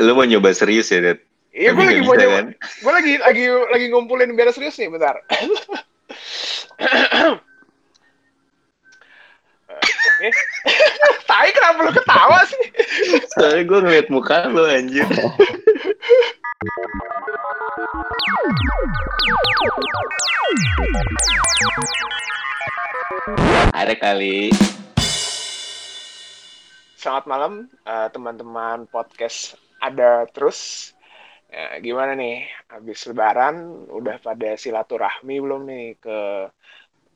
Lu mau nyoba serius ya, Dad? Iya, gue lagi mau nyoba. kan? Gue lagi lagi lagi ngumpulin biar serius nih, bentar. Oke. Tai kenapa lu ketawa sih? Soalnya gue ngeliat muka lu anjir. Ada kali. Selamat malam eh, teman-teman podcast ada terus. Ya, gimana nih? Habis lebaran udah pada silaturahmi belum nih ke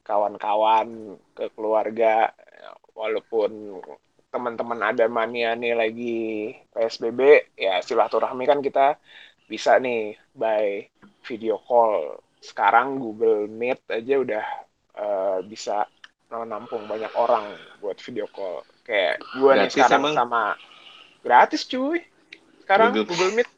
kawan-kawan, ke keluarga walaupun teman-teman ada mania nih lagi PSBB, ya silaturahmi kan kita bisa nih by video call. Sekarang Google Meet aja udah eh, bisa menampung banyak orang buat video call. Kayak gue nih sekarang emang? sama gratis cuy. Sekarang Google- Google Meet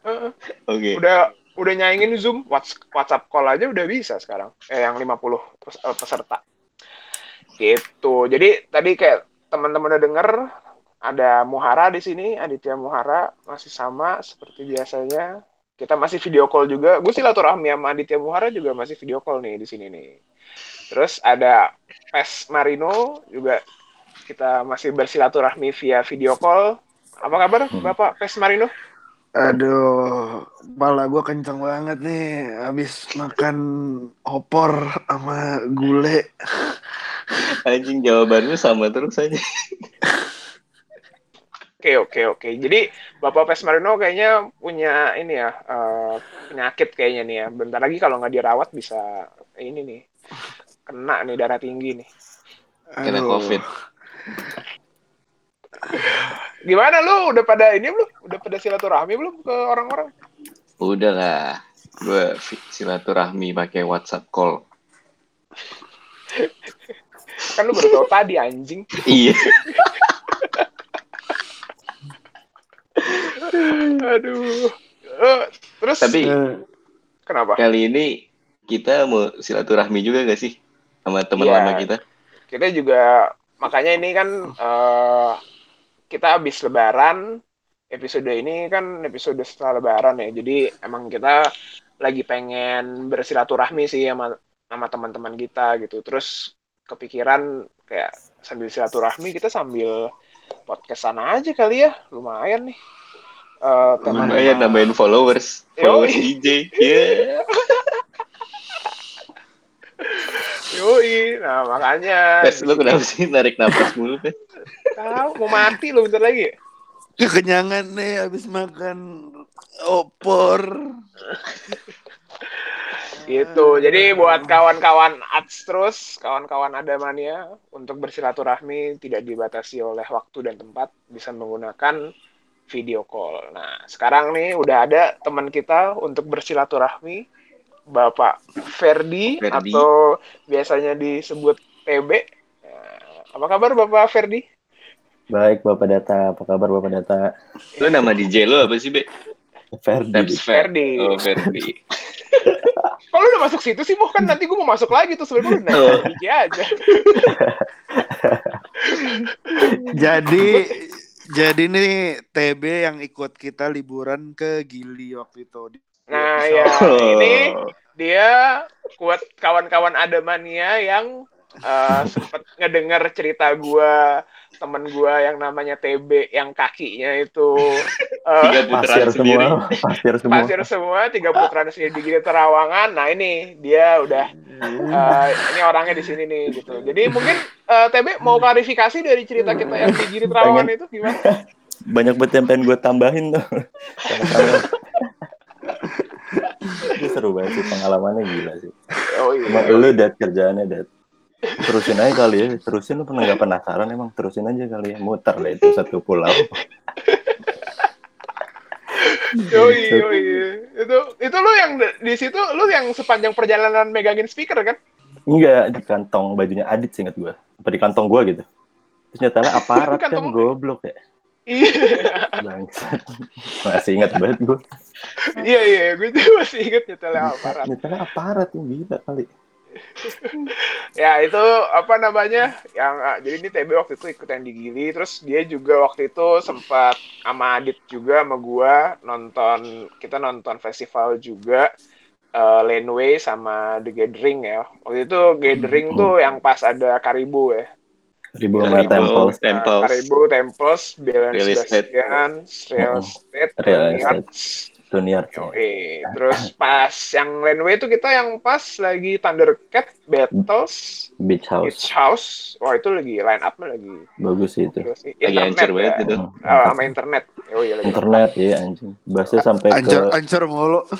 Heeh. Oke. udah udah nyaingin Zoom, Whats- WhatsApp call aja udah bisa sekarang. Eh yang 50 pes- eh, peserta. Gitu. Jadi tadi kayak teman-teman udah denger ada Muhara di sini, Aditya Muhara masih sama seperti biasanya. Kita masih video call juga. Gue silaturahmi sama Aditya Muhara juga masih video call nih di sini nih. Terus ada Pes Marino juga kita masih bersilaturahmi via video call. Apa kabar Bapak Pes Marino? Aduh, kepala gue kenceng banget nih. Habis makan opor sama gule. Anjing jawabannya sama terus aja. Oke oke oke. Jadi Bapak Pes Marino kayaknya punya ini ya eh, penyakit kayaknya nih ya. Bentar lagi kalau nggak dirawat bisa ini nih kena nih darah tinggi nih. Kena Aduh. COVID. Gimana lu? Udah pada ini belum? Udah pada silaturahmi belum ke orang-orang? Udah lah. Gue silaturahmi pakai WhatsApp call. Kan lu baru tahu tadi anjing. Iya. Aduh. Eh, terus Tapi Eh, kenapa? kali ini kita mau silaturahmi juga gak sih sama teman Iya. lama kita? kita juga makanya ini kan eh, kita habis lebaran episode ini kan episode setelah lebaran ya jadi emang kita lagi pengen bersilaturahmi sih sama sama teman-teman kita gitu terus kepikiran kayak sambil silaturahmi kita sambil podcastan aja kali ya lumayan nih Eh, tema- Lumayan nambahin followers, Yoi. followers DJ. Iya. Yoi, nah makanya Pes, lu kenapa sih narik napas mulu, Pes? tahu mau mati lu bentar lagi kekenyangan nih habis makan opor. Gitu. Jadi buat kawan-kawan Ats terus, kawan-kawan Adamania untuk bersilaturahmi tidak dibatasi oleh waktu dan tempat, bisa menggunakan video call. Nah, sekarang nih udah ada teman kita untuk bersilaturahmi, Bapak Ferdi, Ferdi. atau biasanya disebut TB. Nah, apa kabar Bapak Ferdi? Baik, Bapak Data. Apa kabar, Bapak Data? Lu nama DJ lu apa sih, Be? Ferdi. Ferdi. Oh, Ferdi. Kalau udah masuk situ sih, Boh, kan nanti gue mau masuk lagi tuh sebenarnya udah Oh. nanya DJ aja. Jadi jadi nih TB yang ikut kita liburan ke Gili waktu itu. Di- Nah, ya ini dia kuat kawan-kawan Adamania yang eh, sempet ngedengar cerita gua temen gua yang namanya TB yang kakinya itu eh, Tiga putaran Pasir sendiri. semua. Pasir semua. pasir semua tiga putaran sendiri di Gili Terawangan. Nah ini dia udah eh, ini orangnya di sini nih gitu. Jadi mungkin eh, TB mau klarifikasi dari cerita kita yang di Gili Terawangan itu gimana? Banyak banget yang pengen gue tambahin tuh. Itu seru banget sih pengalamannya gila sih. Oh iya. Emang lu dat kerjaannya dat. Terusin aja kali ya. Terusin lu pernah gak penasaran emang terusin aja kali ya. Muter lah itu satu pulau. Yoi, yoi. Itu itu lu yang di- di situ lu yang sepanjang perjalanan megangin speaker kan? Enggak, di kantong bajunya Adit sih inget gue. Apa di kantong gue gitu. Terus nyatanya aparat kan goblok ya. Iya, Bangsat. Masih inget banget gue. iya, iya, gue tuh masih inget nyetelnya aparat. Nyatanya aparat yang gila kali. ya itu apa namanya yang ah, jadi ini TB waktu itu ikutan di Gili terus dia juga waktu itu sempat sama Adit juga sama gua nonton kita nonton festival juga eh, Laneway sama The Gathering ya waktu itu Gathering Hmm. tuh yang pas ada Karibu ya Ribu sama Karibu, Temples. Nah, Temples. Karibu Temples Estate. Sebastian Real. Estate Real Tony Estate. Dunia. Yoi. Terus pas yang Laneway itu kita yang pas lagi Thundercat Battles Beach House. Beach House. Wah itu lagi line up lagi. Bagus sih itu. Gila sih. Lagi hancur banget ya. itu. Hmm. Oh, sama internet. Oh iya lagi. Internet ya anjing. Bahasnya sampai ke Ancur, ancur mulu.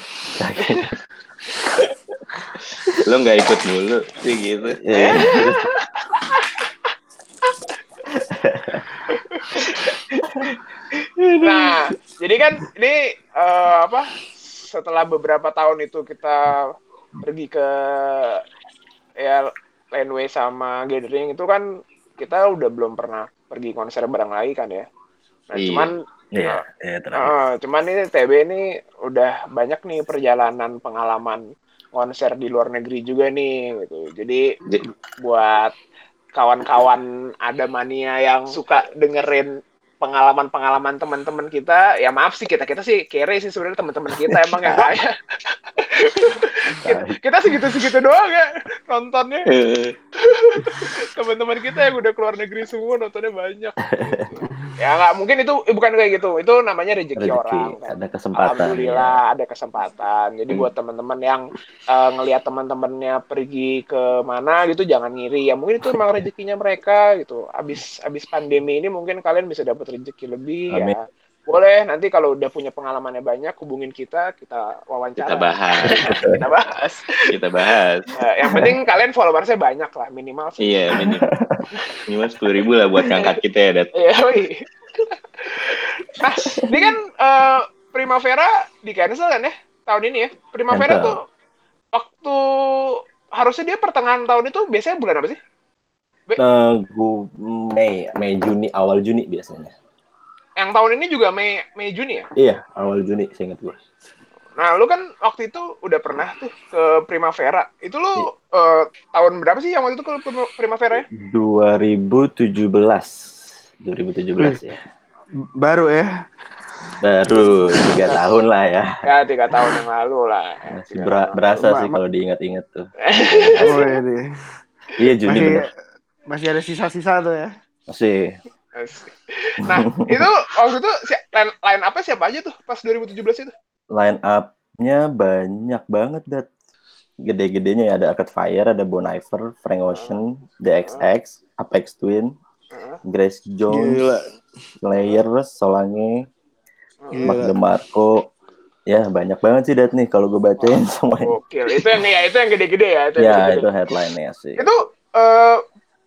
Lo nggak ikut mulu sih gitu. Iya, Nah, jadi kan ini eh, apa? Setelah beberapa tahun itu kita pergi ke ya Laneway sama Gathering itu kan kita udah belum pernah pergi konser bareng lagi kan ya. Nah, Iya. cuman Iya, iya terakhir. Eh, cuman ini TB ini udah banyak nih perjalanan pengalaman konser di luar negeri juga nih gitu. Jadi buat kawan-kawan ada mania yang suka dengerin pengalaman-pengalaman teman-teman kita, ya maaf sih kita kita sih kere sih sebenarnya teman-teman kita emang yang kaya. kita, kita segitu-segitu doang ya nontonnya. Teman-teman kita yang udah keluar negeri semua nontonnya banyak. ya nggak mungkin itu eh, bukan kayak gitu. Itu namanya rezeki, Rezeki, orang. kan. ada kesempatan. Alhamdulillah ada kesempatan. Jadi Hmm. buat teman-teman yang eh, ngelihat teman-temannya pergi ke mana gitu jangan ngiri. Ya mungkin itu memang rezekinya mereka gitu. Abis abis pandemi ini mungkin kalian bisa dapat rezeki lebih Amin. ya. Boleh nanti kalau udah punya pengalamannya banyak hubungin kita, kita wawancara. kita bahas, Kita bahas. kita bahas. Eh, yang penting kalian followersnya banyak lah minimal sih. Iya, minimal minimal sepuluh ribu lah buat ngangkat kita ya, Dat. Iya. Nah, ini kan eh, Primavera di cancel kan ya tahun ini ya. Primavera Cancel. tuh waktu harusnya dia pertengahan tahun itu biasanya bulan apa sih? Eh, gua Mei, Mei Juni, awal Juni biasanya. Yang tahun ini juga Mei Mei Juni ya. Iya, awal Juni saya ingat gua. Nah, lu kan waktu itu udah pernah tuh ke Primavera. Itu lu eh, tahun berapa sih yang waktu itu ke Prim- Primavera ya? 2017. 2017 ya. Baru ya. Baru tiga tahun lah ya. Ya, tiga tahun yang lalu lah. Masih tahun. berasa Ma- sih kalau diingat-ingat tuh. Oh, ini. Iya Juni Masih, bener. masih ada sisa-sisa tuh ya. Masih. Nah, itu waktu itu si- line, line apa siapa aja tuh pas 2017 itu? Line up-nya banyak banget dat. Gede-gedenya ya ada Arcade Fire, ada Bon Iver, Frank Ocean, DXX, Apex Twin, Heeh. Grace Jones, Gila. Slayer, Solange, Heeh. Mark Gila. DeMarco. Ya banyak banget sih dat nih kalau gue bacain semuanya. Gokil. Itu yang ya itu yang gede-gede ya. Itu, yang Ya gede-gede. itu headline-nya sih. Itu eh,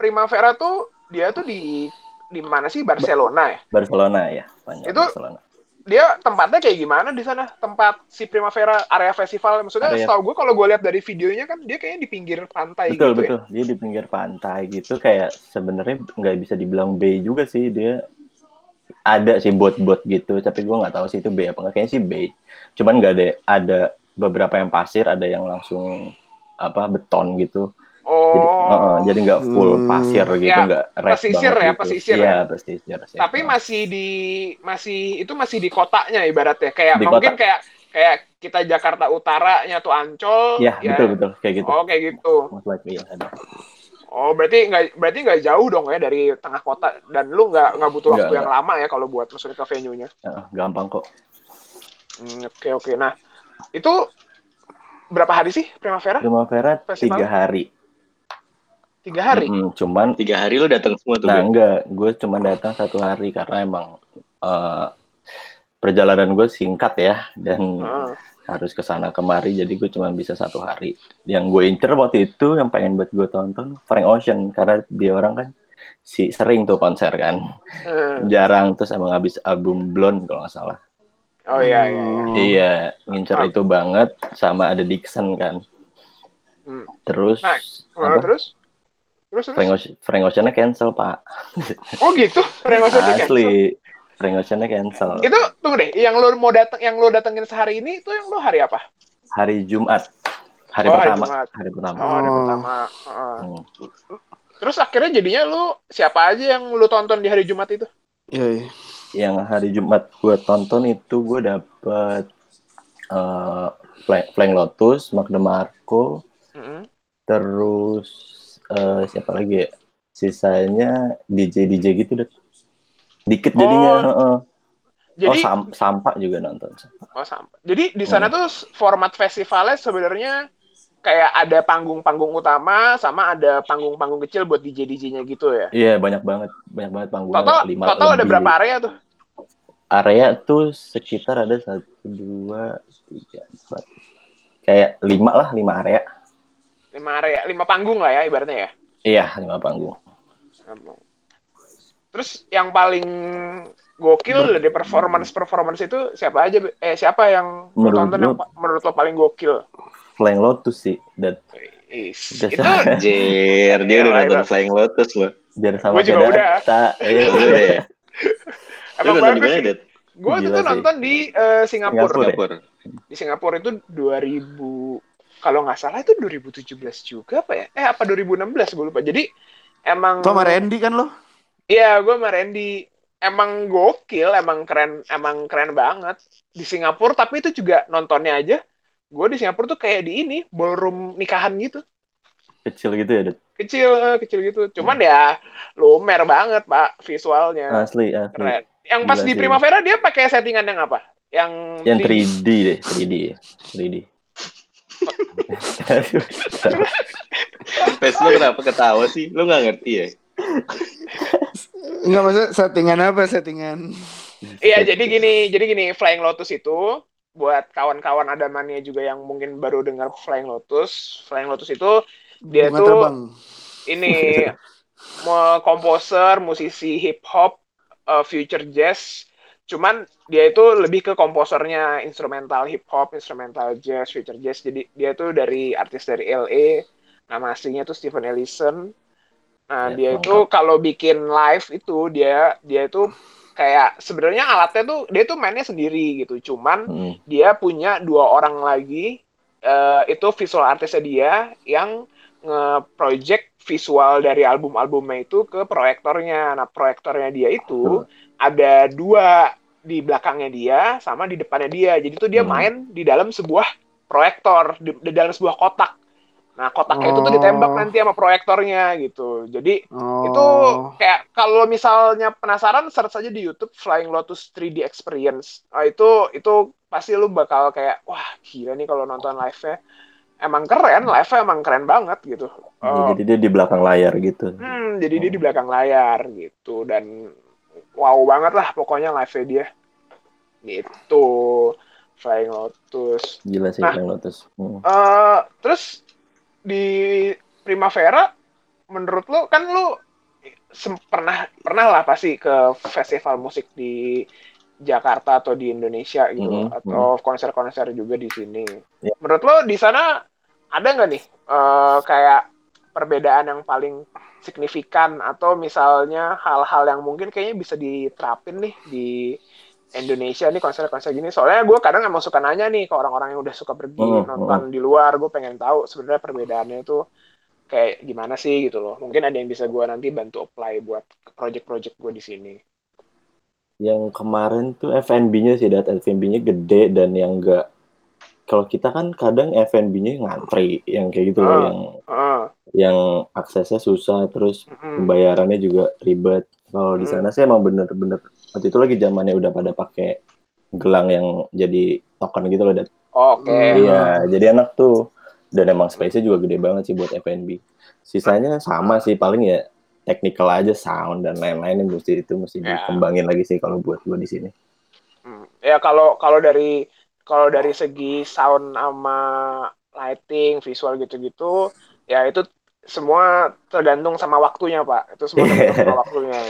Primavera tuh dia tuh di di mana sih Barcelona ya? Barcelona ya. Banyak Itu- Barcelona. Dia tempatnya kayak gimana di sana? Tempat si Primavera area festival. Maksudnya Area- setahu gue kalau gue lihat dari videonya kan dia kayaknya di pinggir pantai Betul gitu betul. Dia di pinggir pantai gitu kayak sebenarnya nggak bisa dibilang bay juga sih dia ada sih bot-bot gitu tapi gua nggak tahu sih itu bay apa nggak kayaknya sih bay cuman nggak ada ada beberapa yang pasir ada yang langsung apa beton gitu ya. Oh. jadi uh-uh, jadi nggak full Hmm. pasir gitu Ya, nggak pesisir banget ya, gitu. pesisir iya ya. pesisir. Tapi masih di masih itu masih di kotanya ibaratnya kayak Di mungkin kota. kayak kayak kita Jakarta Utaranya tuh Ancol. ya betul betul kayak gitu Oh kayak gitu. ya ada Oh berarti nggak berarti nggak jauh dong ya dari tengah kota dan lu nggak nggak butuh waktu yang lama ya kalau buat masuk ke venue-nya. Heeh, gampang kok Hmm, Oke oke. Nah itu berapa hari sih Primavera? Primavera tiga hari Tiga hari. Mm-mm, cuman Tiga hari lu datang semua tuh. Nah Beb. enggak, gue cuma datang satu hari karena emang eh, perjalanan gue singkat ya dan Heeh. harus ke sana kemari jadi gue cuma bisa satu hari. Yang gue incer waktu itu yang pengen buat gue tonton Frank Ocean karena dia orang kan si sering tuh konser kan, Heeh. jarang terus emang habis album Blonde kalau nggak salah. Oh iya iya. iya. Hmm. Iya, ngincer Ah. itu banget sama ada Dixon kan. Hmm. Terus Nah, Oh, apa? terus? Terus terus? Frank Ocean, Frank Ocean-nya cancel pak. Oh gitu. Frank Ocean di cancel. Asli, Frank Ocean-nya cancel. Itu tunggu deh, yang lu mau datang yang lu datengin sehari ini itu yang lu hari apa? Hari Jumat. Hari Oh, hari pertama. Jumat. Hari pertama. Oh, hari Oh. pertama. Heeh. Hmm. Terus akhirnya jadinya lu siapa aja yang lu tonton di hari Jumat itu? Iya, iya. Yang hari Jumat gue tonton itu gue dapet eh Flying, Flying Lotus, Mark DeMarco, Mm-mm. terus eh, siapa lagi ya? Sisanya DJ DJ gitu deh. Dikit jadinya. Oh. Oh, Jadi sam Sampa juga nonton. oh, sampai. Jadi di sana tuh format festivalnya sebenarnya kayak ada panggung-panggung utama sama ada panggung-panggung kecil buat DJ DJ-nya gitu ya. Iya banyak banget, banyak banget panggungnya. Total lima total ada berapa area tuh? Area tuh sekitar ada satu, dua, tiga, empat. Kayak lima lah, lima area. Lima area, lima panggung lah ya ibaratnya ya. Iya, lima panggung. Terus yang paling gokil dari performance performance itu siapa aja? Eh siapa yang Menurut tonton yang menurut lo paling gokil? Flying Lotus sih, dan Is, Udah itu Anjir, dia udah nonton. Flying Lotus loh. biar sama Gua juga udah. data. Iya, udah ya? Emang bagus sih. Det? Gue sih. nonton di eh, Singapura. Singapura. Singapura. Di Singapura itu 2000 kalau nggak salah itu 2017 juga apa ya? Eh apa 2016 gue lupa. Jadi emang Tuh sama Randy kan lo? Iya, gue sama Randy emang gokil, emang keren, emang keren banget di Singapura. Tapi itu juga nontonnya aja. Gue di Singapura tuh kayak di ini ballroom nikahan gitu, Kecil gitu ya, Dat. kecil, eh, kecil gitu. Cuman ya lumer banget pak visualnya, Asli, asli. keren. Yang pas Gila di sih. Primavera dia pakai settingan yang apa? Yang Yang di- 3D deh, 3D. 3D. Pes lu kenapa ketawa sih? Lu gak ngerti ya? Enggak maksud settingan apa? Settingan Iya, jadi gini, jadi gini, Flying Lotus itu buat kawan-kawan adamannya juga yang mungkin baru dengar Flying Lotus. Flying Lotus itu dia bunga tuh terbang. ini mau komposer, musisi hip hop, uh, future jazz. Cuman dia itu lebih ke komposernya instrumental hip hop, instrumental jazz, future jazz. Jadi dia tuh dari artis dari LA. Nama aslinya tuh Stephen Ellison. Nah, Ya, dia mantap. itu kalau bikin live itu dia dia itu kayak sebenarnya alatnya tuh dia tuh mainnya sendiri gitu. Cuman Hmm. dia punya dua orang lagi eh, itu visual artisnya dia yang nge-project visual dari album-albumnya itu ke proyektornya. Nah, proyektornya dia itu ada dua di belakangnya dia sama di depannya dia. Jadi tuh dia Hmm. main di dalam sebuah proyektor, di, di dalam sebuah kotak. Nah, kotaknya itu tuh Oh. ditembak nanti sama proyektornya gitu. Jadi Oh. itu kayak kalau misalnya penasaran search aja di YouTube Flying Lotus 3D Experience. Nah, itu itu pasti lu bakal kayak wah gila nih kalau nonton live-nya. Emang keren, live-nya emang keren banget gitu. Eh, Jadi dia di belakang layar gitu. hmm, jadi dia di belakang layar gitu dan wow banget lah pokoknya live-nya dia. Gitu. Flying Lotus. Gila sih Nah. Flying Lotus. Hmm. eh terus di Primavera menurut lo kan lo sem- pernah pernah lah pasti ke festival musik di Jakarta atau di Indonesia gitu Mhm, atau konser-konser juga di sini. Ya. Menurut lo di sana ada nggak nih eh, kayak perbedaan yang paling signifikan atau misalnya hal-hal yang mungkin kayaknya bisa diterapin nih di Indonesia nih konser-konser gini. Soalnya gue kadang emang suka nanya nih ke orang-orang yang udah suka pergi Hmm, nonton di luar. Gue pengen tahu sebenarnya perbedaannya itu kayak gimana sih gitu loh. Mungkin ada yang bisa gue nanti bantu apply buat project-project gue di sini. Yang kemarin tuh FNB-nya sih, dat FNB-nya gede dan yang enggak kalau kita kan kadang FNB-nya ngantri yang kayak gitu loh Ah. yang Heeh. yang aksesnya susah terus pembayarannya juga ribet. Kalau di sana sih emang bener-bener waktu itu lagi zamannya udah pada pakai gelang yang jadi token gitu loh. Dat. Oke. Hmm. Iya, jadi enak tuh. Dan emang space-nya juga gede banget sih buat FNB. Sisanya sama sih paling ya technical aja sound dan lain-lain yang mesti itu mesti Ya. dikembangin lagi sih kalau buat gua di sini. Hmm. Ya kalau kalau dari kalau dari segi sound sama lighting, visual gitu-gitu, ya itu semua tergantung sama waktunya pak. Itu semua tergantung sama waktunya.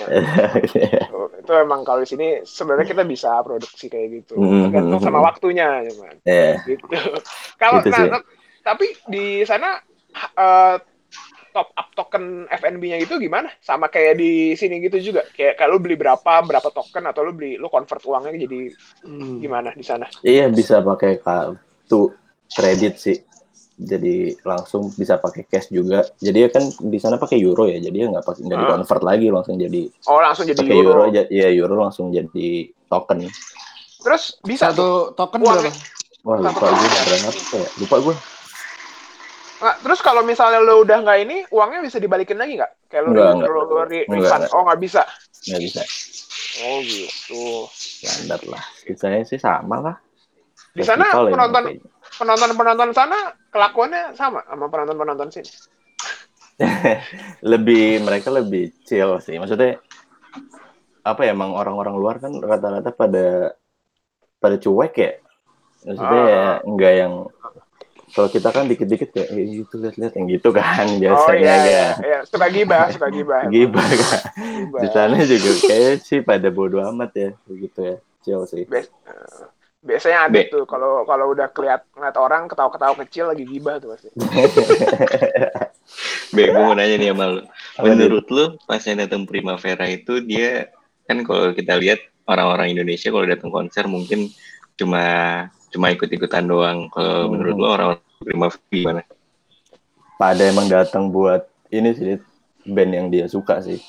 Itu, itu emang kalau di sini sebenarnya kita bisa produksi kayak gitu. Mhm. Tergantung sama waktunya, cuman. Ya, Gitu. Kalau Gitu nah, tapi di sana eh, top up token FNB-nya itu gimana? Sama kayak di sini gitu juga. Kayak kalau beli berapa berapa token atau lu beli lu convert uangnya jadi Hmm. gimana di sana? iya bisa pakai kartu kredit sih. jadi langsung bisa pakai cash juga. Jadi ya kan di sana pakai euro ya, jadi ya nggak pakai nggak Ah. di-convert lagi langsung jadi Oh langsung jadi pakai euro. euro, aja, ya euro langsung jadi token. Terus bisa tuh. Satu token Uang- berapa? Wah lupa gue berapa ya? Lupa gue. Nggak, terus kalau misalnya lo udah nggak ini, uangnya bisa dibalikin lagi nggak? Kayak lo nggak. lo- refund. Oh nggak bisa. Nggak bisa. Oh gitu. Standar lah. Sisanya sih sama lah. Di sana ya, penonton kayaknya. penonton penonton sana kelakuannya sama sama penonton penonton sini. lebih mereka lebih chill sih. Maksudnya apa ya emang orang-orang luar kan rata-rata pada pada cuek ya. Maksudnya Ah. ya enggak yang kalau kita kan dikit-dikit kayak eh, gitu lihat-lihat yang gitu kan Oh biasanya iya, iya, ya. iya. suka gibah, suka gibah. Gibah kan. Gibah. Di sana juga kayak sih pada bodo amat ya begitu ya. Chill sih. Bias- biasanya ada Be. tuh kalau kalau udah keliat ngeliat orang ketawa-ketawa kecil lagi gibah tuh pasti. Be, gue mau nanya nih sama lu. Menurut lu pas yang datang Primavera itu dia kan kalau kita lihat orang-orang Indonesia kalau datang konser mungkin cuma cuma ikut-ikutan doang. Kalau Hmm. menurut lu orang Primavera gimana? pada emang datang buat ini sih band yang dia suka sih.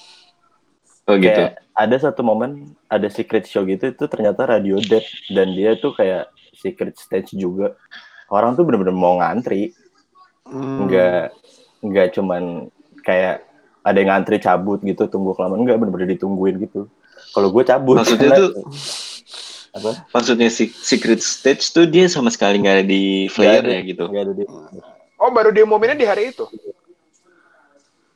Oh gitu. kayak ada satu momen ada secret show gitu itu ternyata Radio Dead dan dia tuh kayak secret stage juga orang tuh bener-bener mau ngantri Hmm. nggak nggak cuman kayak ada yang ngantri cabut gitu tunggu kelamaan nggak bener-bener ditungguin gitu kalau gue cabut Maksudnya tuh- apa Maksudnya si Secret Stage tuh dia sama sekali nggak ada di flyer ada. ya gitu. nggak ada di Oh baru diumuminnya di hari itu.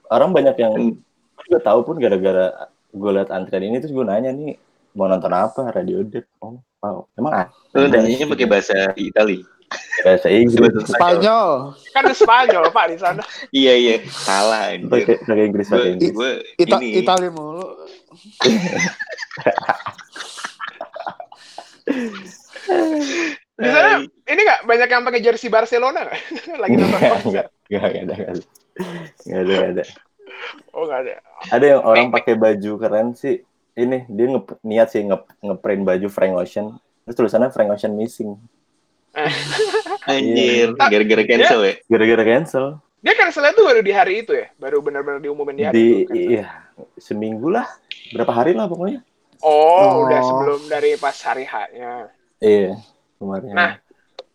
orang banyak yang Hmm. gue juga tahu pun gara-gara gue liat antrian ini terus gue nanya nih mau nonton apa Radio Dead oh wow emang ada Lu nanyanya pakai bahasa Itali. bahasa Inggris Bahasa Spanyol. Kan Spanyol Pak di sana. Iya iya, salah anjir. pakai pakai Inggris pakai Inggris gue Ita ini Itali mulu. Di sana ini nggak banyak yang pakai jersey Barcelona nggak? Lagi nonton konser. nggak, ada, nggak ada. Nggak ada, nggak ada. Oh nggak ada. Ada yang orang pakai baju keren sih. Ini dia nge niat sih nge ngeprint baju Frank Ocean. Terus tulisannya Frank Ocean missing. anjir Iya. gara-gara cancel ya. Gara-gara cancel. Dia kan selain itu baru di hari itu ya, baru benar-benar diumumin di hari Di itu. kan. iya seminggu lah. Berapa hari lah pokoknya. Oh, udah Oh. sebelum dari pas hari H-nya. Iya. Kemarin. Nah,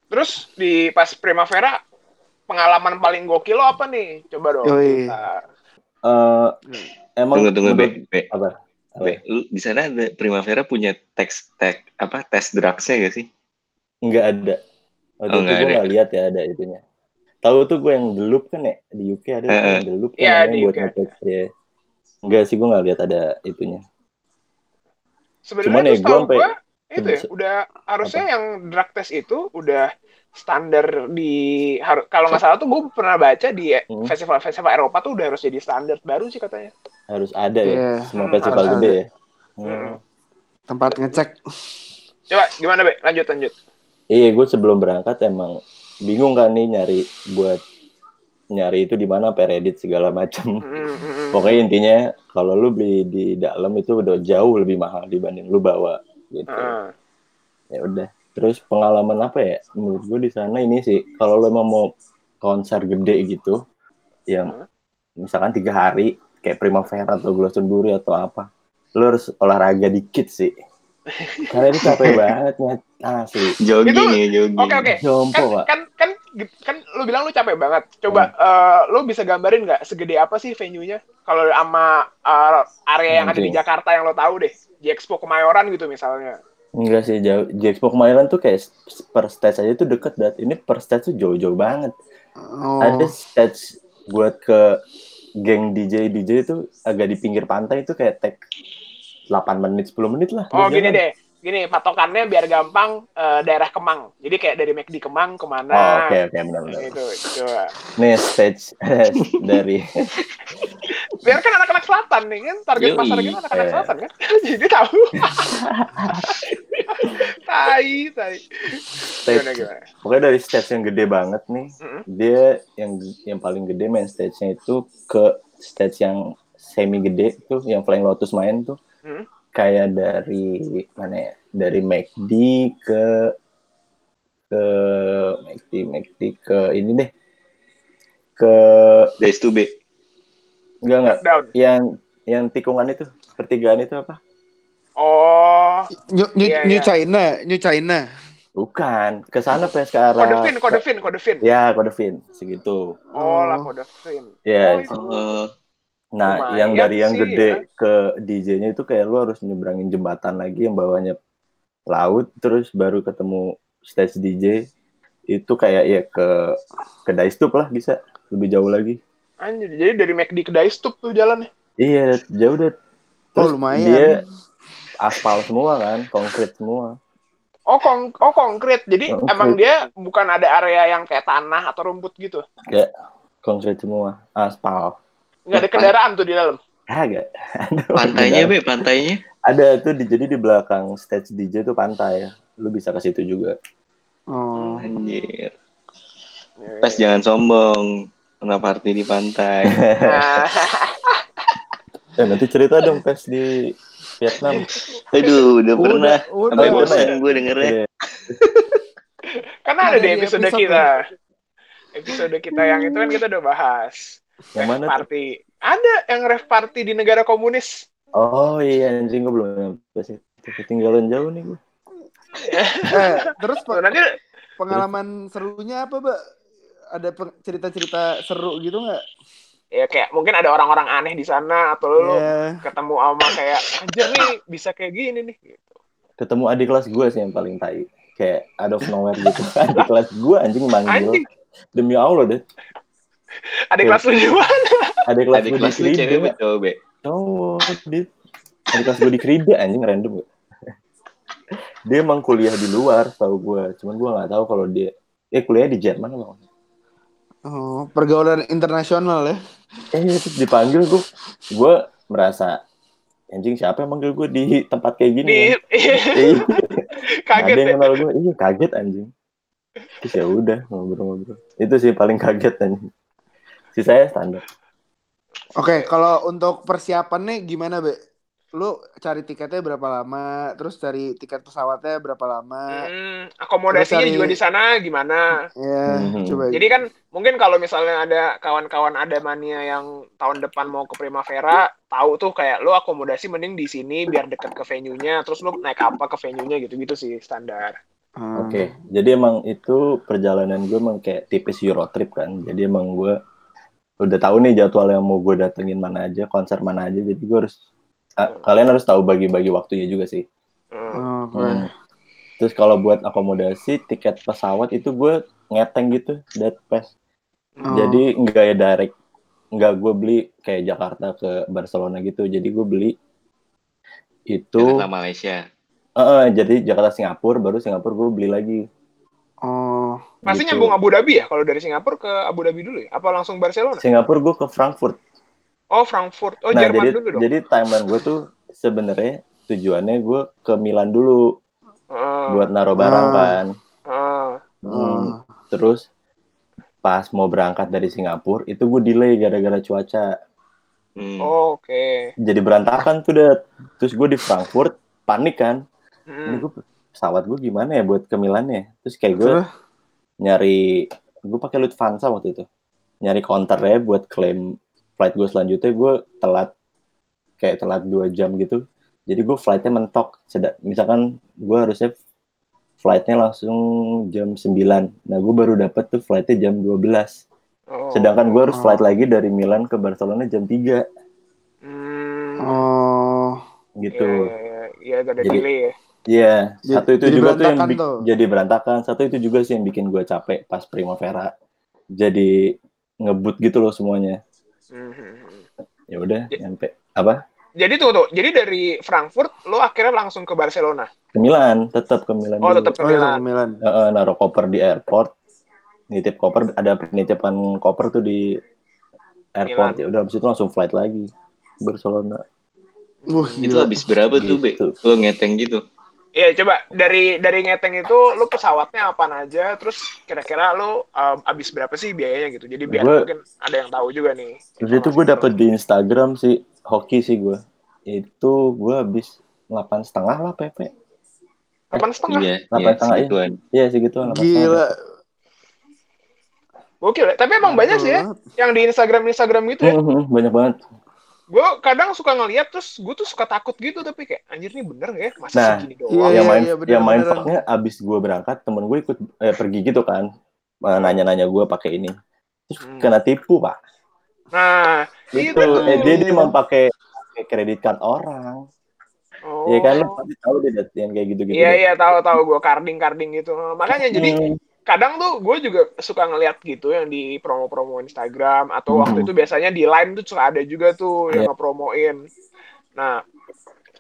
Terus di pas Primavera pengalaman paling gokil lo apa nih? Coba dong. Yoi. kita- Eh, emang Tunggu tunggu be, be, apa? Apa? be. Lu di sana ada Primavera punya teks tek apa tes drugsnya gak sih? Nggak ada. Waktu Oh, itu gue nggak lihat ya ada itunya. Tahu tuh gue yang Loop kan ya di UK ada Eh, yang Loop kan Iya, namanya di buat ngetes ya. Enggak sih gue nggak lihat ada itunya. Sebenarnya tuh ya, sampai- gua itu ya, se- udah harusnya yang drug test itu udah standar di kalau nggak salah tuh gue pernah baca di Hmm. festival-festival Eropa tuh udah harus jadi standar baru sih katanya. Harus ada ya Iya, semua Hmm, festival gede ada. ya. Hmm. Hmm. Tempat ngecek. Coba gimana be? Lanjut lanjut. Iya, gue sebelum berangkat emang bingung kan nih nyari buat nyari itu di mana sampai Reddit segala macam. Hmm, hmm, hmm. Pokoknya intinya kalau lu beli di dalam itu udah jauh lebih mahal dibanding lu bawa gitu. Heeh. Ya udah. Terus pengalaman apa ya? Menurut gue di sana ini sih kalau lu emang mau konser gede gitu yang misalkan tiga hari kayak Primavera atau Glastonbury atau apa, lu harus olahraga dikit sih. Karena ini capek banget asli. Jogging Itu- ya jogging. Oke oke. Jompo, Kan, Pak. kan kan kan lu bilang lu capek banget. Coba eh, lu bisa gambarin nggak segede apa sih venue-nya? Kalau sama eh, area yang ada di. Jakarta yang lo tahu deh, di Expo Kemayoran gitu misalnya. Enggak sih jauh. Di Expo kemarin tuh kayak per stage aja tuh deket dat. Ini per stage tuh jauh-jauh banget. Oh. Ada stage buat ke geng DJ DJ itu agak di pinggir pantai itu kayak tag 8 menit 10 menit lah. Oh gini jalan. deh, gini patokannya biar gampang eh, daerah Kemang. Jadi kayak dari McD Kemang ke mana? Oh, oke oke benar-benar. Gitu, coba. Nih stage dari Biar kan anak-anak selatan nih kan, target Yoi. pasar kita anak-anak Eh. selatan kan. Jadi tahu. tai, tai. Gimana stage gimana? pokoknya dari stage yang gede banget nih. Mm-mm. Dia yang yang paling gede main stage-nya itu ke stage yang semi gede tuh yang Flying Lotus main tuh. Hmm. Kayak dari mana ya? Dari McD ke ke McD McD ke ini deh ke Days to be. enggak enggak Down. yang yang tikungan itu pertigaan itu apa? Oh, New, New, Iya, New iya. China, New China. Bukan, ke sana pas ke arah kode fin, kode fin, kode fin. Ya, kode fin segitu. Oh, lah kode fin. Ya, Oh, itu. Oh, Nah, Lumayan yang dari yang sih, gede ya. ke DJ-nya itu kayak lu harus nyebrangin jembatan lagi yang bawahnya laut, terus baru ketemu stage DJ. Itu kayak ya ke ke Daistup lah bisa lebih jauh lagi. Anjir, jadi dari McD ke Daistup tuh jalannya. Iya, jauh deh. Oh, Terus lumayan. Dia aspal semua kan, konkret semua. Oh, kong oh konkret. Jadi Konkret. emang dia bukan ada area yang kayak tanah atau rumput gitu. Kayak konkret semua, aspal. Nggak ada kendaraan tuh di dalam. Kagak. Pantainya be, pantainya. Ada tuh di, jadi di belakang stage DJ tuh pantai. Lu bisa ke situ juga. Oh. Anjir. Pas jangan sombong. Pernah party di pantai. Eh, nanti cerita dong pas di Vietnam. Aduh, udah pernah. Udah, Sampai udah. bosan gue dengernya. Iya. kan ada di di episode episode kita. Episode kita yang itu kan kita udah bahas. Yang mana tuh? party. Ada yang rave party di negara komunis. Oh iya anjing gue belum nyampe sih. Ketinggalan jauh nih gue. Eh, terus Tuh, pe- nanti pengalaman serunya apa, Mbak? Ada cerita-cerita seru gitu nggak? ya kayak mungkin ada orang-orang aneh di sana atau lu Iya. ketemu sama kayak anjir nih bisa kayak gini nih gitu. Ketemu adik kelas gue sih yang paling tai. Kayak out of nowhere gitu. adik kelas gue anjing manggil. Anjing, Demi Allah deh. Adik kelas lu di mana? Adik kelas Adik gue di cewek Krida. be. Cowok, dit. Adik kelas gue di Krida anjing random gak? dia emang kuliah di luar tahu gue. Cuman gue nggak tahu kalau dia eh kuliah di Jerman loh. Oh, pergaulan internasional ya. Eh terus dipanggil gue, gue merasa anjing siapa yang manggil gue di tempat kayak gini? Di ya? Eh, kaget ada yang ya. kenal gue, iya kaget anjing. Terus ya udah ngobrol-ngobrol. Itu sih paling kaget anjing. Si saya standar. Oke, kalau untuk persiapannya gimana, Be? Lu cari tiketnya berapa lama? Terus cari tiket pesawatnya berapa lama? Hmm, akomodasinya cari- juga di sana gimana? Ya, Mhm. coba. Jadi kan mungkin kalau misalnya ada kawan-kawan ada mania yang tahun depan mau ke Primavera, tahu tuh kayak lo akomodasi mending di sini biar deket ke venue-nya, terus lo naik apa ke venue-nya gitu-gitu sih standar. Hmm. Oke, jadi emang itu perjalanan gue emang kayak tipis Euro trip kan. Jadi emang gue udah tahu nih jadwal yang mau gue datengin mana aja, konser mana aja. Jadi gue harus ah, kalian harus tahu bagi-bagi waktunya juga sih. Hmm. Oke. Hmm. Terus kalau buat akomodasi, tiket pesawat itu gue ngeteng gitu, that pass. Oh. Jadi nggak ya direct, nggak gue beli kayak Jakarta ke Barcelona gitu. Jadi gue beli itu, Jakarta Malaysia. Eh, eh, jadi Jakarta Singapura, baru Singapura gue beli lagi. Oh. Pasti Gitu. nyambung Abu Dhabi ya kalau dari Singapura ke Abu Dhabi dulu ya? Apa langsung Barcelona? Singapura gue ke Frankfurt. Oh Frankfurt, oh nah Jerman jadi dulu dong. jadi timeline gue tuh sebenarnya tujuannya gue ke Milan dulu Ah, buat naruh barang Ah. kan. ah. Hmm, Oh. Terus pas mau berangkat dari Singapura itu gue delay gara-gara cuaca. Hmm. Oh, Oke. Jadi berantakan tuh deh. Terus gue di Frankfurt panik kan. Ini Hmm. gue pesawat gue gimana ya buat ke Milan ya? Terus kayak gue Terus? nyari gue pakai Lufthansa waktu itu. Nyari counternya buat klaim flight gue selanjutnya gue telat kayak telat dua jam gitu. Jadi gue flightnya mentok. Seda- misalkan gue harusnya flightnya langsung jam 9. Nah gue baru dapet tuh flightnya jam 12. Oh. Sedangkan gue harus Oh. flight lagi dari Milan ke Barcelona jam 3 Hmm. Oh. gitu. Iya, iya, iya, agak ada Jadi- delay ya. Iya, Jadi- satu itu jadi juga tuh yang tuh. jadi berantakan. Satu itu juga sih yang bikin gue capek pas Primavera. Jadi ngebut gitu loh semuanya. Hmm, hmm, hmm. Ya udah, Ya. nyampe apa? Jadi tuh tuh, jadi dari Frankfurt lo akhirnya langsung ke Barcelona. Ke Milan, tetap ke Milan. Oh, dulu. tetap ke Oh, ya, Milan. Milan. Heeh, naruh koper di airport. Nitip koper, ada penitipan koper tuh di airport. Milan. Ya udah habis itu langsung flight lagi Barcelona. Wah, Itu habis berapa tuh, Be? Gitu. Lo ngeteng gitu. Iya, coba dari dari ngeteng itu lo pesawatnya apa aja, terus kira-kira lo um, abis berapa sih biayanya gitu. Jadi biar Gua- mungkin ada yang tahu juga nih. Terus itu gue dapet di Instagram sih hoki sih gue. Itu gue habis delapan setengah lah PP. Delapan setengah. Iya, Delapan iya, setengah, iya. segituan. Iya segitu. Gila. Gokil ya. Tapi emang banyak sih ya yang di Instagram Instagram gitu ya. Mhm, banyak banget. Gue kadang suka ngeliat terus gue tuh suka takut gitu tapi kayak anjir nih bener gak ya? Masa Nah, segini Iya, doang? yang main iya, yang main faknya abis gue berangkat temen gue ikut eh, pergi gitu kan Eh, nanya-nanya gue pakai ini terus Hmm. kena tipu pak Nah, itu Itu. eh, dia dia mau pakai kredit card orang oh. ya kan lu pasti tahu deh yang kayak gitu gitu Iya iya tahu tahu gue karding karding gitu. Makanya jadi Hmm. Kadang tuh gue juga suka ngeliat gitu yang di promo-promo Instagram atau Hmm. waktu itu biasanya di line tuh suka ada juga tuh yang Iya. ngepromoin. Nah,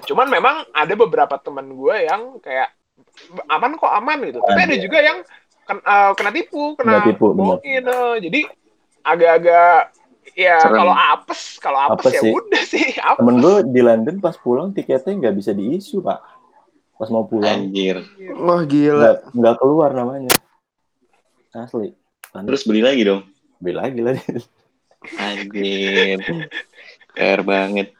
cuman memang ada beberapa teman gue yang kayak aman kok aman gitu. Tapi ada iya. juga yang ken- eh, kena tipu, kena, Kena tipu, boin, eh. Jadi agak-agak ya kalau apes, kalau apes, Apes ya sih. udah sih apes. temen gue di London pas pulang tiketnya nggak bisa diisu pak pas mau pulang Anjir. Wah gila. nggak nggak keluar namanya asli Terus beli lagi dong. beli lagi lah Anjir. PR banget.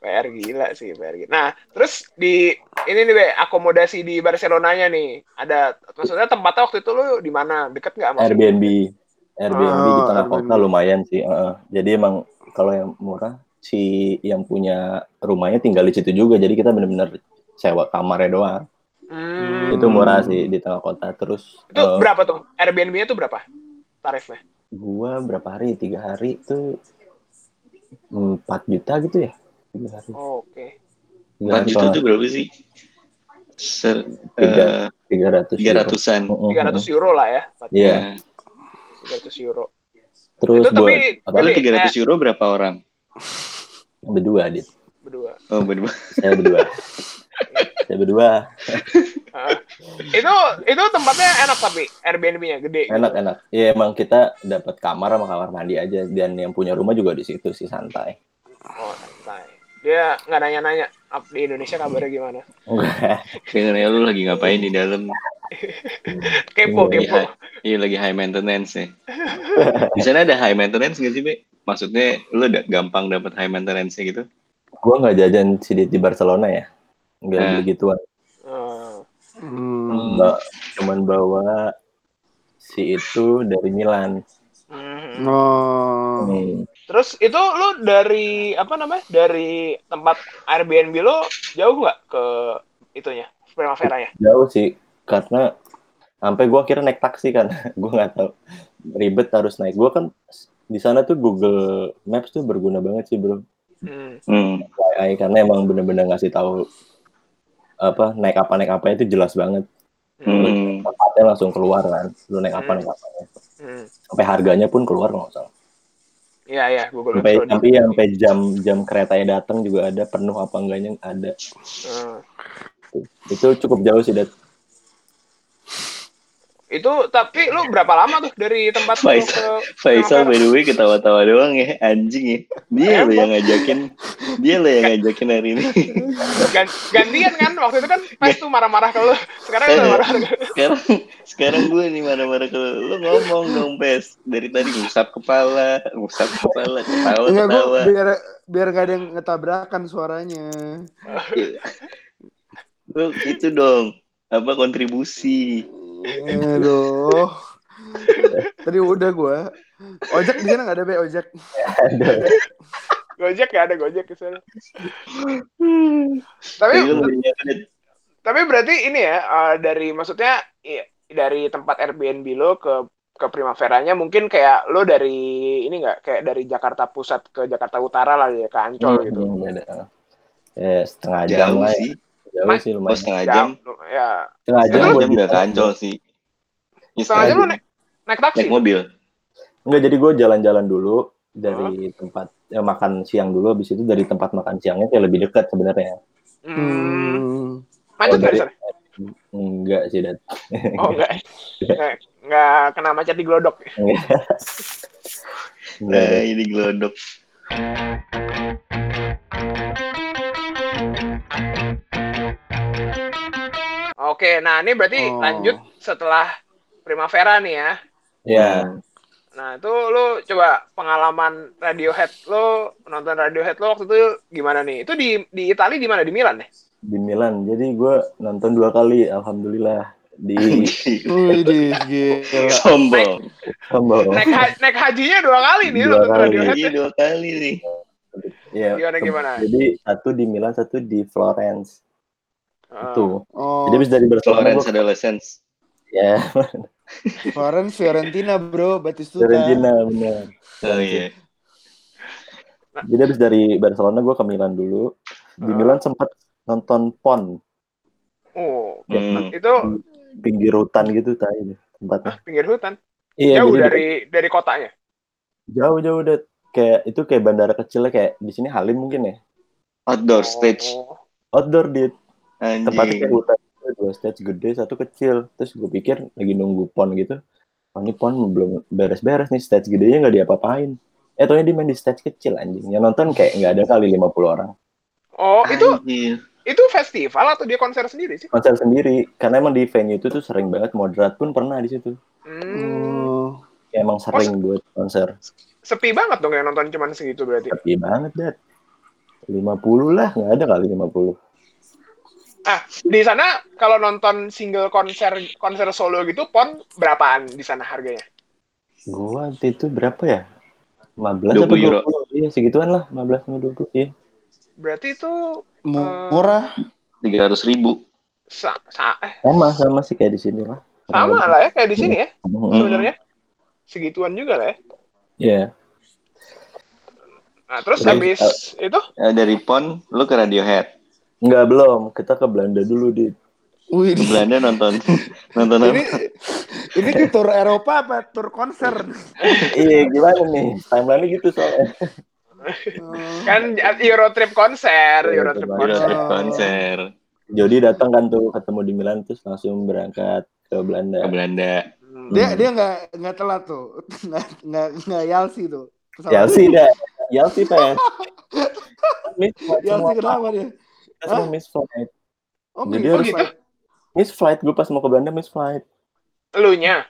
PR gila sih, PR gila. Nah, terus di ini nih, Be, akomodasi di Barcelonanya nih. Ada maksudnya tempatnya waktu itu lu di mana? Deket nggak sama Airbnb Airbnb di Oh, tengah Airbnb. kota lumayan sih Heeh. jadi emang kalau yang murah si yang punya rumahnya tinggal di situ juga jadi kita bener-bener sewa kamarnya doang Hmm. itu murah sih di tengah kota terus Itu eh, berapa tuh? Airbnb-nya tuh berapa? Tarifnya? gua berapa hari tiga hari tuh empat juta gitu ya tiga hari Oh, Oke. tiga 4 hari juta tuh berapa sih? Ser, Tiga. eh, tiga ratus tiga ratusan. Heeh, 300 euro lah ya. Iya. 300 euro. terus Itu tapi apa Lalu Gede, 300 euro berapa orang? berdua dit berdua. Oh, berdua. saya berdua saya berdua Ah. itu itu tempatnya enak tapi Airbnb-nya gede. gitu. enak enak ya emang kita dapat kamar sama kamar mandi aja dan yang punya rumah juga di situ sih santai Oh, santai. Dia nggak nanya-nanya up di Indonesia kabarnya gimana. Kayaknya lu lagi ngapain di dalam? Kepo, Iya, kepo. Iya lagi high maintenance ya. Di sana ada high maintenance nggak sih, Be? Maksudnya lu udah gampang dapat high maintenance gitu? gua nggak jajan si di Barcelona ya nggak Nah. beli gituan Ah. Hmm. Cuman bawa si itu dari Milan Mhm. Oh. Hmm. Terus itu lu dari apa namanya? Dari tempat Airbnb lo jauh nggak ke itunya, Primavera ya? jauh sih karena sampai gua kira naik taksi kan gua nggak tahu ribet harus naik gua kan di sana tuh Google Maps tuh berguna banget sih bro Hmm. Hmm. Karena emang bener-bener ngasih tahu apa naik apa naik apa itu jelas banget Hmm. tempatnya langsung keluar kan lu naik apa Hmm. naik apa Hmm. sampai harganya pun keluar nggak usah Iya ya, Google sampai Maps. sampai sampai jam jam keretanya datang juga ada penuh apa enggaknya ada Hmm. itu cukup jauh sih dat Itu tapi lu berapa lama tuh dari tempat lu Faisal. ke Faisal by the way ketawa-tawa doang ya, anjing ya. Dia lo yang ngajakin, dia lo yang ngajakin hari ini. Gan- gantian kan waktu itu kan pas tuh marah-marah ke lu. Sekarang udah marah. Sekarang, sekarang gue nih mana-mana ke lu. Lu ngomong dong, Pes. Dari tadi ngusap kepala, ngusap kepala, ketawa, Enggak gua ketawa. biar biar gak ada yang ngetabrakan suaranya. Lu itu dong, apa kontribusi. Aduh. Tadi udah gua. Ojek di sana nggak ada be ojek. Gojek ya ada Gojek di sana. Tapi lu belinya kan tapi berarti ini ya eh, dari maksudnya iya, dari tempat Airbnb lo ke ke Primaveranya mungkin kayak lo dari ini nggak kayak dari Jakarta Pusat ke Jakarta Utara lah ya ke Ancol gitu. Hmm, beda. ya setengah jam lah ya. sih. Jauh sih Oh, lumayan setengah jam. ya setengah jam Jam udah kancol sih. Ya, setengah jam lo jam. naik naik taksi. Naik mobil. Enggak, jadi gue jalan-jalan dulu dari tempat ya, makan siang dulu, habis itu dari tempat makan siangnya kayak lebih dekat sebenarnya. Hmm. Hmm. Macet nggak dari- sana? Enggak sih, Dat. Oh enggak. Nggak, nggak kena macet di Glodok. Enggak, Nah, ini gelodok. Oke, nah ini berarti Oh. lanjut setelah Primavera nih ya. Ya, Nah, itu lu coba pengalaman Radiohead lo nonton Radiohead lo waktu itu gimana nih? Itu di di Italia di mana? Di Milan ya? di Milan. Jadi gue nonton dua kali, alhamdulillah. Di Wih, gila. Sombong. Membawa. naik ha- naik hajinya dua kali nih Dua nonton kali. Radiohead Iya ya. dua kali nih. Iya. Gimana, gimana? Jadi satu di Milan, satu di Florence. Ah. Itu. Oh, Jadi habis dari Barcelona Florence Adolescence. ya Florence Fiorentina bro, Batistuta. Fiorentina benar. Oh iya. Jadi habis dari Barcelona gue ke Milan dulu. Di Ah. Milan sempat nonton PON Oh, Hmm. itu pinggir hutan gitu tadi tempatnya. pinggir hutan. Iya, Jauh jadi dari dari kotanya. jauh-jauh udah kayak itu kayak bandara kecilnya kayak di sini Halim mungkin ya. Outdoor stage. Oh. Outdoor di tempatnya kayak Anjing. hutan dua stage gede satu kecil. Terus gue pikir lagi nunggu pon gitu. Oh ini pon belum beres-beres nih stage gedenya nggak diapa-apain. Eh tohnya dia main di stage kecil anjing. Yang nonton kayak nggak ada kali 50 orang. Oh, itu itu festival atau dia konser sendiri sih? konser sendiri. Karena emang di venue itu tuh sering banget moderat pun pernah di situ. Hmm, Oh. Kayak emang sering buat konser. Sepi banget dong yang nonton cuman segitu berarti. tapi banget dat 50 lah nggak ada kali 50 Ah, di sana kalau nonton single konser konser solo gitu pon berapaan di sana harganya? gua waktu itu berapa ya 15 apa 20 euro. 20 iya segituan lah 15 sama 20 iya Berarti itu Mu- Murah. Tiga ratus ribu. sa, sa- eh, sama sama sih kayak di sini lah sama lah ya kayak di sini ya Hmm. sebenarnya. Segituan juga lah ya. Iya. Nah, terus Terus, habis itu Eh, dari PON lu ke Radiohead. Enggak belum, kita ke Belanda dulu di. Wih, Belanda nonton nonton ini apa? ini ke tur Eropa apa tur konser? iya gimana nih? Timeline gitu soalnya. Oh. kan Euro trip konser, Iya, Euro trip kemarin. Euro konser. trip konser Jody datang kan tuh ketemu di Milan terus langsung berangkat ke Belanda. ke Belanda. Hmm. Dia dia nggak nggak telat tuh, nggak nggak nggak yalsi tuh. Pesawat. Yalsi dah. Yalsi flight Yalsi kenapa dia? Kita semua miss flight. Oh, Jadi gitu. harus gitu? Miss flight gue pas mau ke Belanda miss flight. Elunya.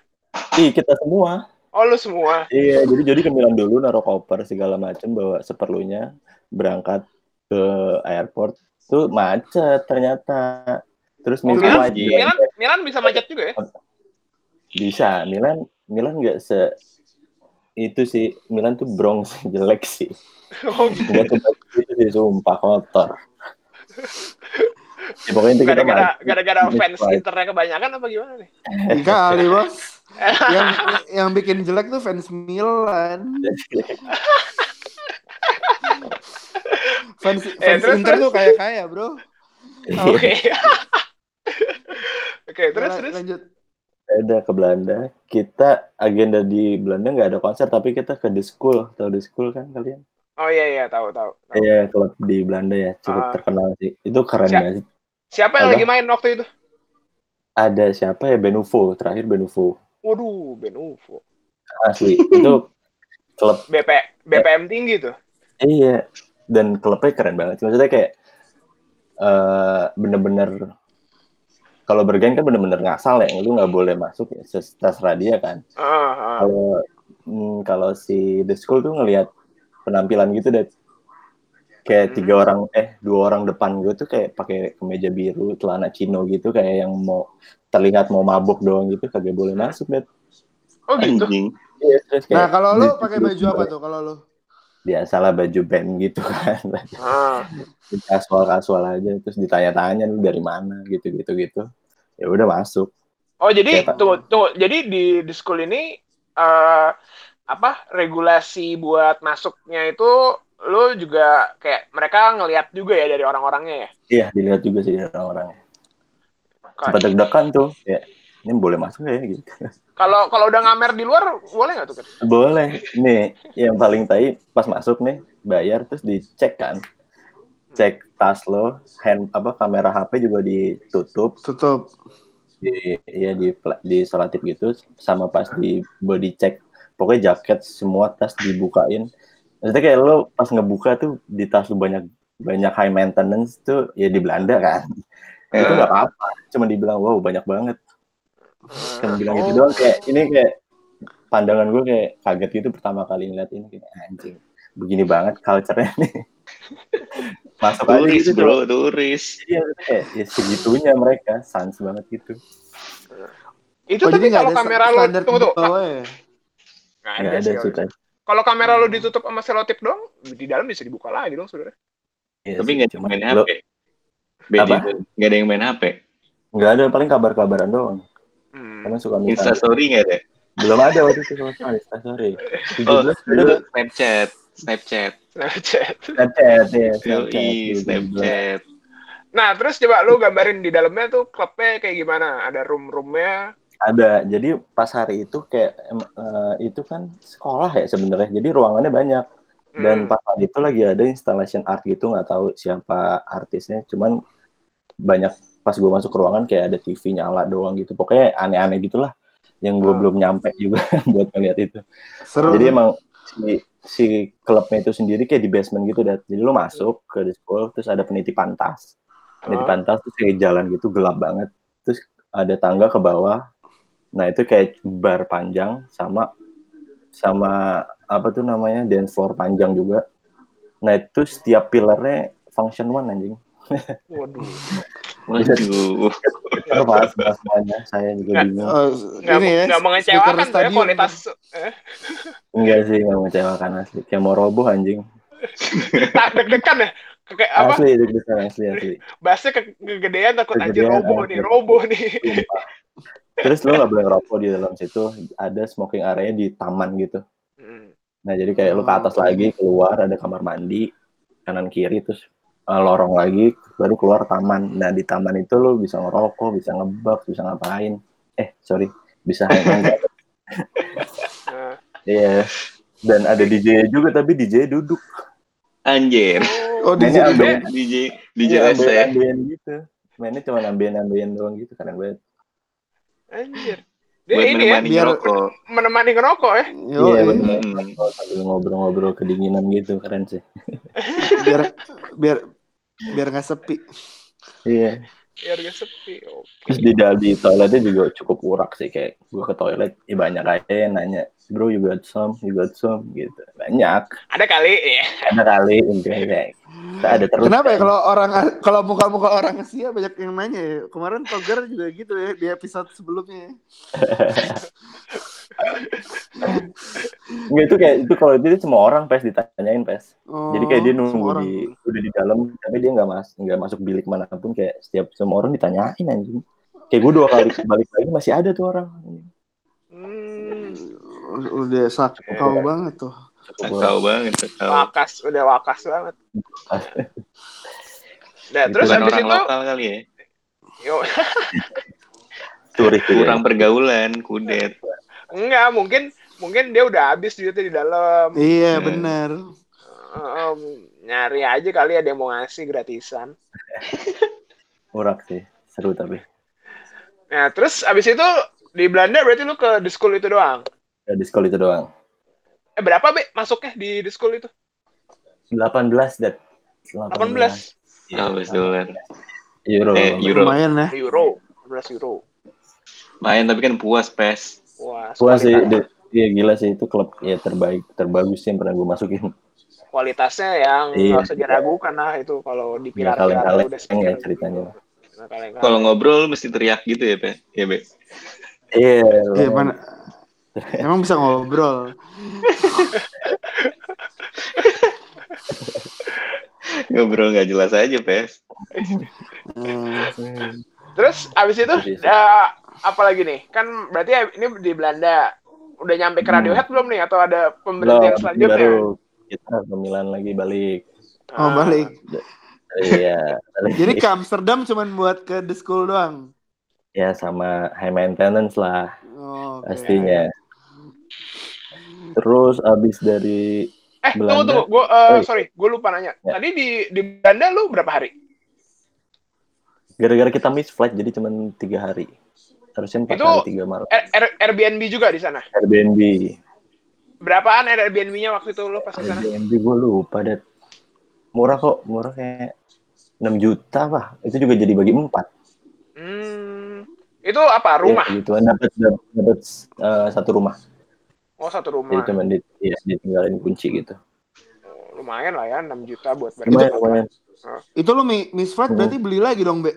Ih kita semua. Oh, lu semua. Iya, jadi jadi ke Milan dulu naruh koper segala macem bawa seperlunya berangkat ke airport tuh macet ternyata. Terus Oh, miss Milan, flight juga. Milan, Milan bisa macet juga ya? bisa Milan Milan nggak se itu sih Milan tuh Bronx jelek sih Oh, gitu. nggak sebagus itu sih sumpah kotor ya, pokoknya itu Gara-gara maju. gara-gara Miss fans. Internya kebanyakan apa gimana nih? Kali bos. yang yang bikin jelek tuh fans Milan. Fans, Eh, fans terus, Inter terus? tuh kayak kaya bro. Oke. Oke, terus Lan- terus. lanjut. Udah ke Belanda kita agenda di Belanda nggak ada konser tapi kita ke The School tahu The School kan kalian Oh iya iya, tahu tahu. tahu. Iya klub di Belanda ya cukup Ah. terkenal sih itu keren Siap. banget Siapa yang Apa? lagi main waktu itu? ada siapa ya Benuvo terakhir Benuvo Waduh, Ben Ufo. asli itu klub BP BPM tinggi tuh. Iya, dan klubnya keren banget. Maksudnya kayak eh bener-bener kalau bergen kan bener-bener ngasal ya, lu nggak boleh masuk ya, terserah dia kan. Ah, ah. Kalau hmm, kalau si The School tuh ngelihat penampilan gitu deh, kayak Hmm. tiga orang eh dua orang depan gue tuh kayak pakai kemeja biru, celana chino gitu, kayak yang mau terlihat mau mabuk doang gitu, kagak boleh masuk deh. Oh gitu. Anjing. Iya, kayak Nah kalau lu di- pakai baju apa tuh kalau lu? Biasalah baju band gitu kan. Ah. kasual kasual aja terus ditanya-tanya lu dari mana gitu gitu gitu ya udah masuk Oh jadi Kayak- tunggu tunggu. Jadi di di school ini eh apa regulasi buat masuknya itu lu juga kayak mereka ngelihat juga ya dari orang-orangnya ya. iya dilihat juga sih dari orang-orang Ka- sempat deg-degan tuh ya ini boleh masuk ya gitu Kalau kalau udah ngamer di luar boleh nggak tuh? Ken? boleh nih yang paling tai pas masuk nih bayar terus dicek kan cek tas lo hand apa kamera HP juga ditutup Tutup. di ya di di selotip gitu sama pas di body check pokoknya jaket semua tas dibukain maksudnya kayak lo pas ngebuka tuh di tas lo banyak banyak high maintenance tuh ya di Belanda kan itu nggak apa-apa cuma dibilang wow banyak banget cuma bilang gitu Oh. doang kayak ini kayak pandangan gue kayak kaget gitu pertama kali ngeliat ini kayak anjing begini banget culture-nya nih masuk aja Turis gitu bro, turis. Iya, kayak ya segitunya mereka, sans banget gitu. Itu Oh, tapi kalau kamera standar tunggu tuh. ya? Nggak ada ada sih. kalau- kamera lo Hmm. ditutup sama selotip dong, di dalam bisa dibuka lagi dong sebenarnya. Iya Tapi nggak ada yang main lo HP. Beda. Nggak ada yang main HP. nggak ada paling kabar-kabaran doang. Hmm. Karena suka minta Instastory nggak ada. belum ada waktu itu sama sekali Instastory. Oh, 17 dulu Snapchat. Snapchat. Snapchat. Snapchat ya, Snapchat. Nah, terus coba lu gambarin di dalamnya tuh klubnya kayak gimana? Ada room-roomnya. Ada. Jadi pas hari itu kayak eh, itu kan sekolah ya sebenarnya. Jadi ruangannya banyak. Dan Hmm. pas hari itu lagi ada installation art gitu nggak tahu siapa artisnya. Cuman banyak pas gue masuk ke ruangan kayak ada TV nyala doang gitu. Pokoknya aneh-aneh gitulah. Yang gue Hmm. belum nyampe juga buat ngeliat itu. Seru. Jadi emang si, si klubnya itu sendiri kayak di basement gitu, Dat. Jadi lo masuk ke school, terus ada penitipan tas. Penitipan tas terus kayak jalan gitu gelap banget. Terus ada tangga ke bawah. Nah itu kayak bar panjang sama sama apa tuh namanya dance floor panjang juga. Nah itu setiap pilarnya function one anjing. Waduh. Waduh. Kita bahas bahas semuanya. Saya juga Nggak. bingung. Oh, Nggak, ini ya. nggak mengecewakan ya kualitas. Eh, Enggak sih nggak mengecewakan asli. Kayak mau roboh anjing. tak deg-degan ya. Kayak apa? Asli deg-degan asli asli. Bahasnya ke kegedean takut anjir roboh nih, roboh nih. Terus lo nggak boleh ngerokok di dalam situ. Ada smoking area di taman gitu. Hmm. Nah jadi kayak lo ke atas Oh, lagi keluar ada kamar mandi kanan kiri terus eh, lorong lagi baru keluar taman. Nah di taman itu lo bisa ngerokok, bisa ngebak, bisa ngapain. Eh sorry bisa hangout. Nah. Iya. Dan ada DJ juga tapi DJ duduk. Anjir. Oh, DJ. DJ DJ Iya, rese. ambeien gitu. Mainnya cuma ambeien-ambeien doang gitu keren banget. Anjir. Dia Buat ini ya, menemani biar- ngerokok. menemani ngerokok ya. Iya bener. Hmm. Sambil ngobrol-ngobrol kedinginan gitu keren sih. biar biar biar nggak sepi. Iya. Gak sepi. Oke. Terus di di toiletnya juga cukup urak sih kayak gue ke toilet ya banyak aja yang nanya bro you got some you got some gitu banyak Ada kali ya. ada kali enggak kayak kita ada terus Kenapa ya kan. kalau orang kalau muka-muka orang Asia banyak yang nanya ya. Kemarin Togar juga gitu ya di episode sebelumnya. Enggak, itu kayak itu kalau itu semua orang pes ditanyain pes Oh, jadi kayak dia semua nunggu orang. di udah di dalam tapi dia nggak mas nggak masuk bilik mana pun kayak setiap semua orang ditanyain anjing kayak gue dua kali balik lagi masih ada tuh orang Hmm. Udah sakau banget tuh. Sakau banget, sakau. Wakas, udah wakas banget. Nah, Itu terus habis orang itu, lokal kali ya. yo, Kurang ya. pergaulan, kudet. Enggak, mungkin mungkin dia udah habis duitnya di dalam. Iya Hmm. benar. Em, nyari aja kali ada yang mau ngasih gratisan. urak sih seru tapi Nah, terus habis itu di Belanda berarti lu ke di school itu doang. ya, di sekolah itu doang Eh berapa be masuknya di di school itu? 18 dat 18 Oh, US dollar. euro Eh, euro. Lumayan ya. euro, 18 euro. Main tapi kan puas, pes. Wah, Wah sih, iya gila sih itu klub ya terbaik, terbagus sih yang pernah gue masukin. kualitasnya yang Iya. nggak usah diragukan lah itu kalau di pilar pilar kaleng-kaleng udah ya ceritanya. Kaleng-kaleng. Kalau ngobrol mesti teriak gitu ya, Pe? Ya, Be? Iya. Iya mana? Emang bisa ngobrol. Ngobrol nggak jelas aja, Pes. Hmm. Terus abis itu Iya ya, apa lagi nih? Kan berarti ya ini di Belanda. Udah nyampe ke Hmm. Radiohead belum nih atau ada Belum, pemberhentian selanjutnya? baru kita pemilihan lagi balik. Oh Ah, balik. iya. balik. Jadi ke Amsterdam cuman buat ke the school doang. ya sama high maintenance lah Oh, oke. pastinya. Terus abis dari Eh, tunggu Belanda. tunggu, gue Oh, iya. sorry, gue lupa nanya. Ya. Tadi di di Belanda lu berapa hari? gara-gara kita miss flight jadi cuma tiga hari. Harusnya empat Itu- hari tiga malam. R- R- Airbnb juga di sana. Airbnb. Berapaan Airbnb-nya waktu itu lu pas ke sana? Airbnb gue lupa deh. Murah kok, murah kayak 6 juta pak. Itu juga jadi bagi empat. Hmm, itu apa? Rumah? Ya, gitu. Dapat dapat dapat, eh, satu rumah. Oh satu Jadi rumah. cuma di, ya, ditinggalin kunci gitu. Oh, lumayan lah ya, 6 juta buat Lumayan, berapa? lumayan. Itu lu mi- Miss Flat Hmm. berarti beli lagi dong, Be?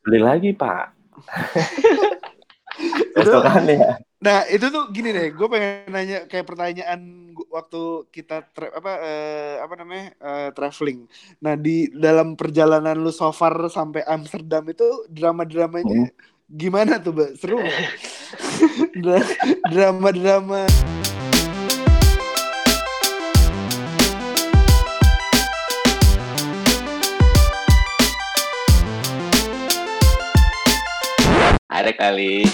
Beli lagi pak. Itu Besokan ya. Nah itu tuh gini deh, gue pengen nanya kayak pertanyaan waktu kita tra- apa eh, apa namanya eh, traveling. Nah di dalam perjalanan lu so far sampai Amsterdam itu drama-dramanya gimana tuh, Mbak? Seru? Dra- Drama-drama. Ada kali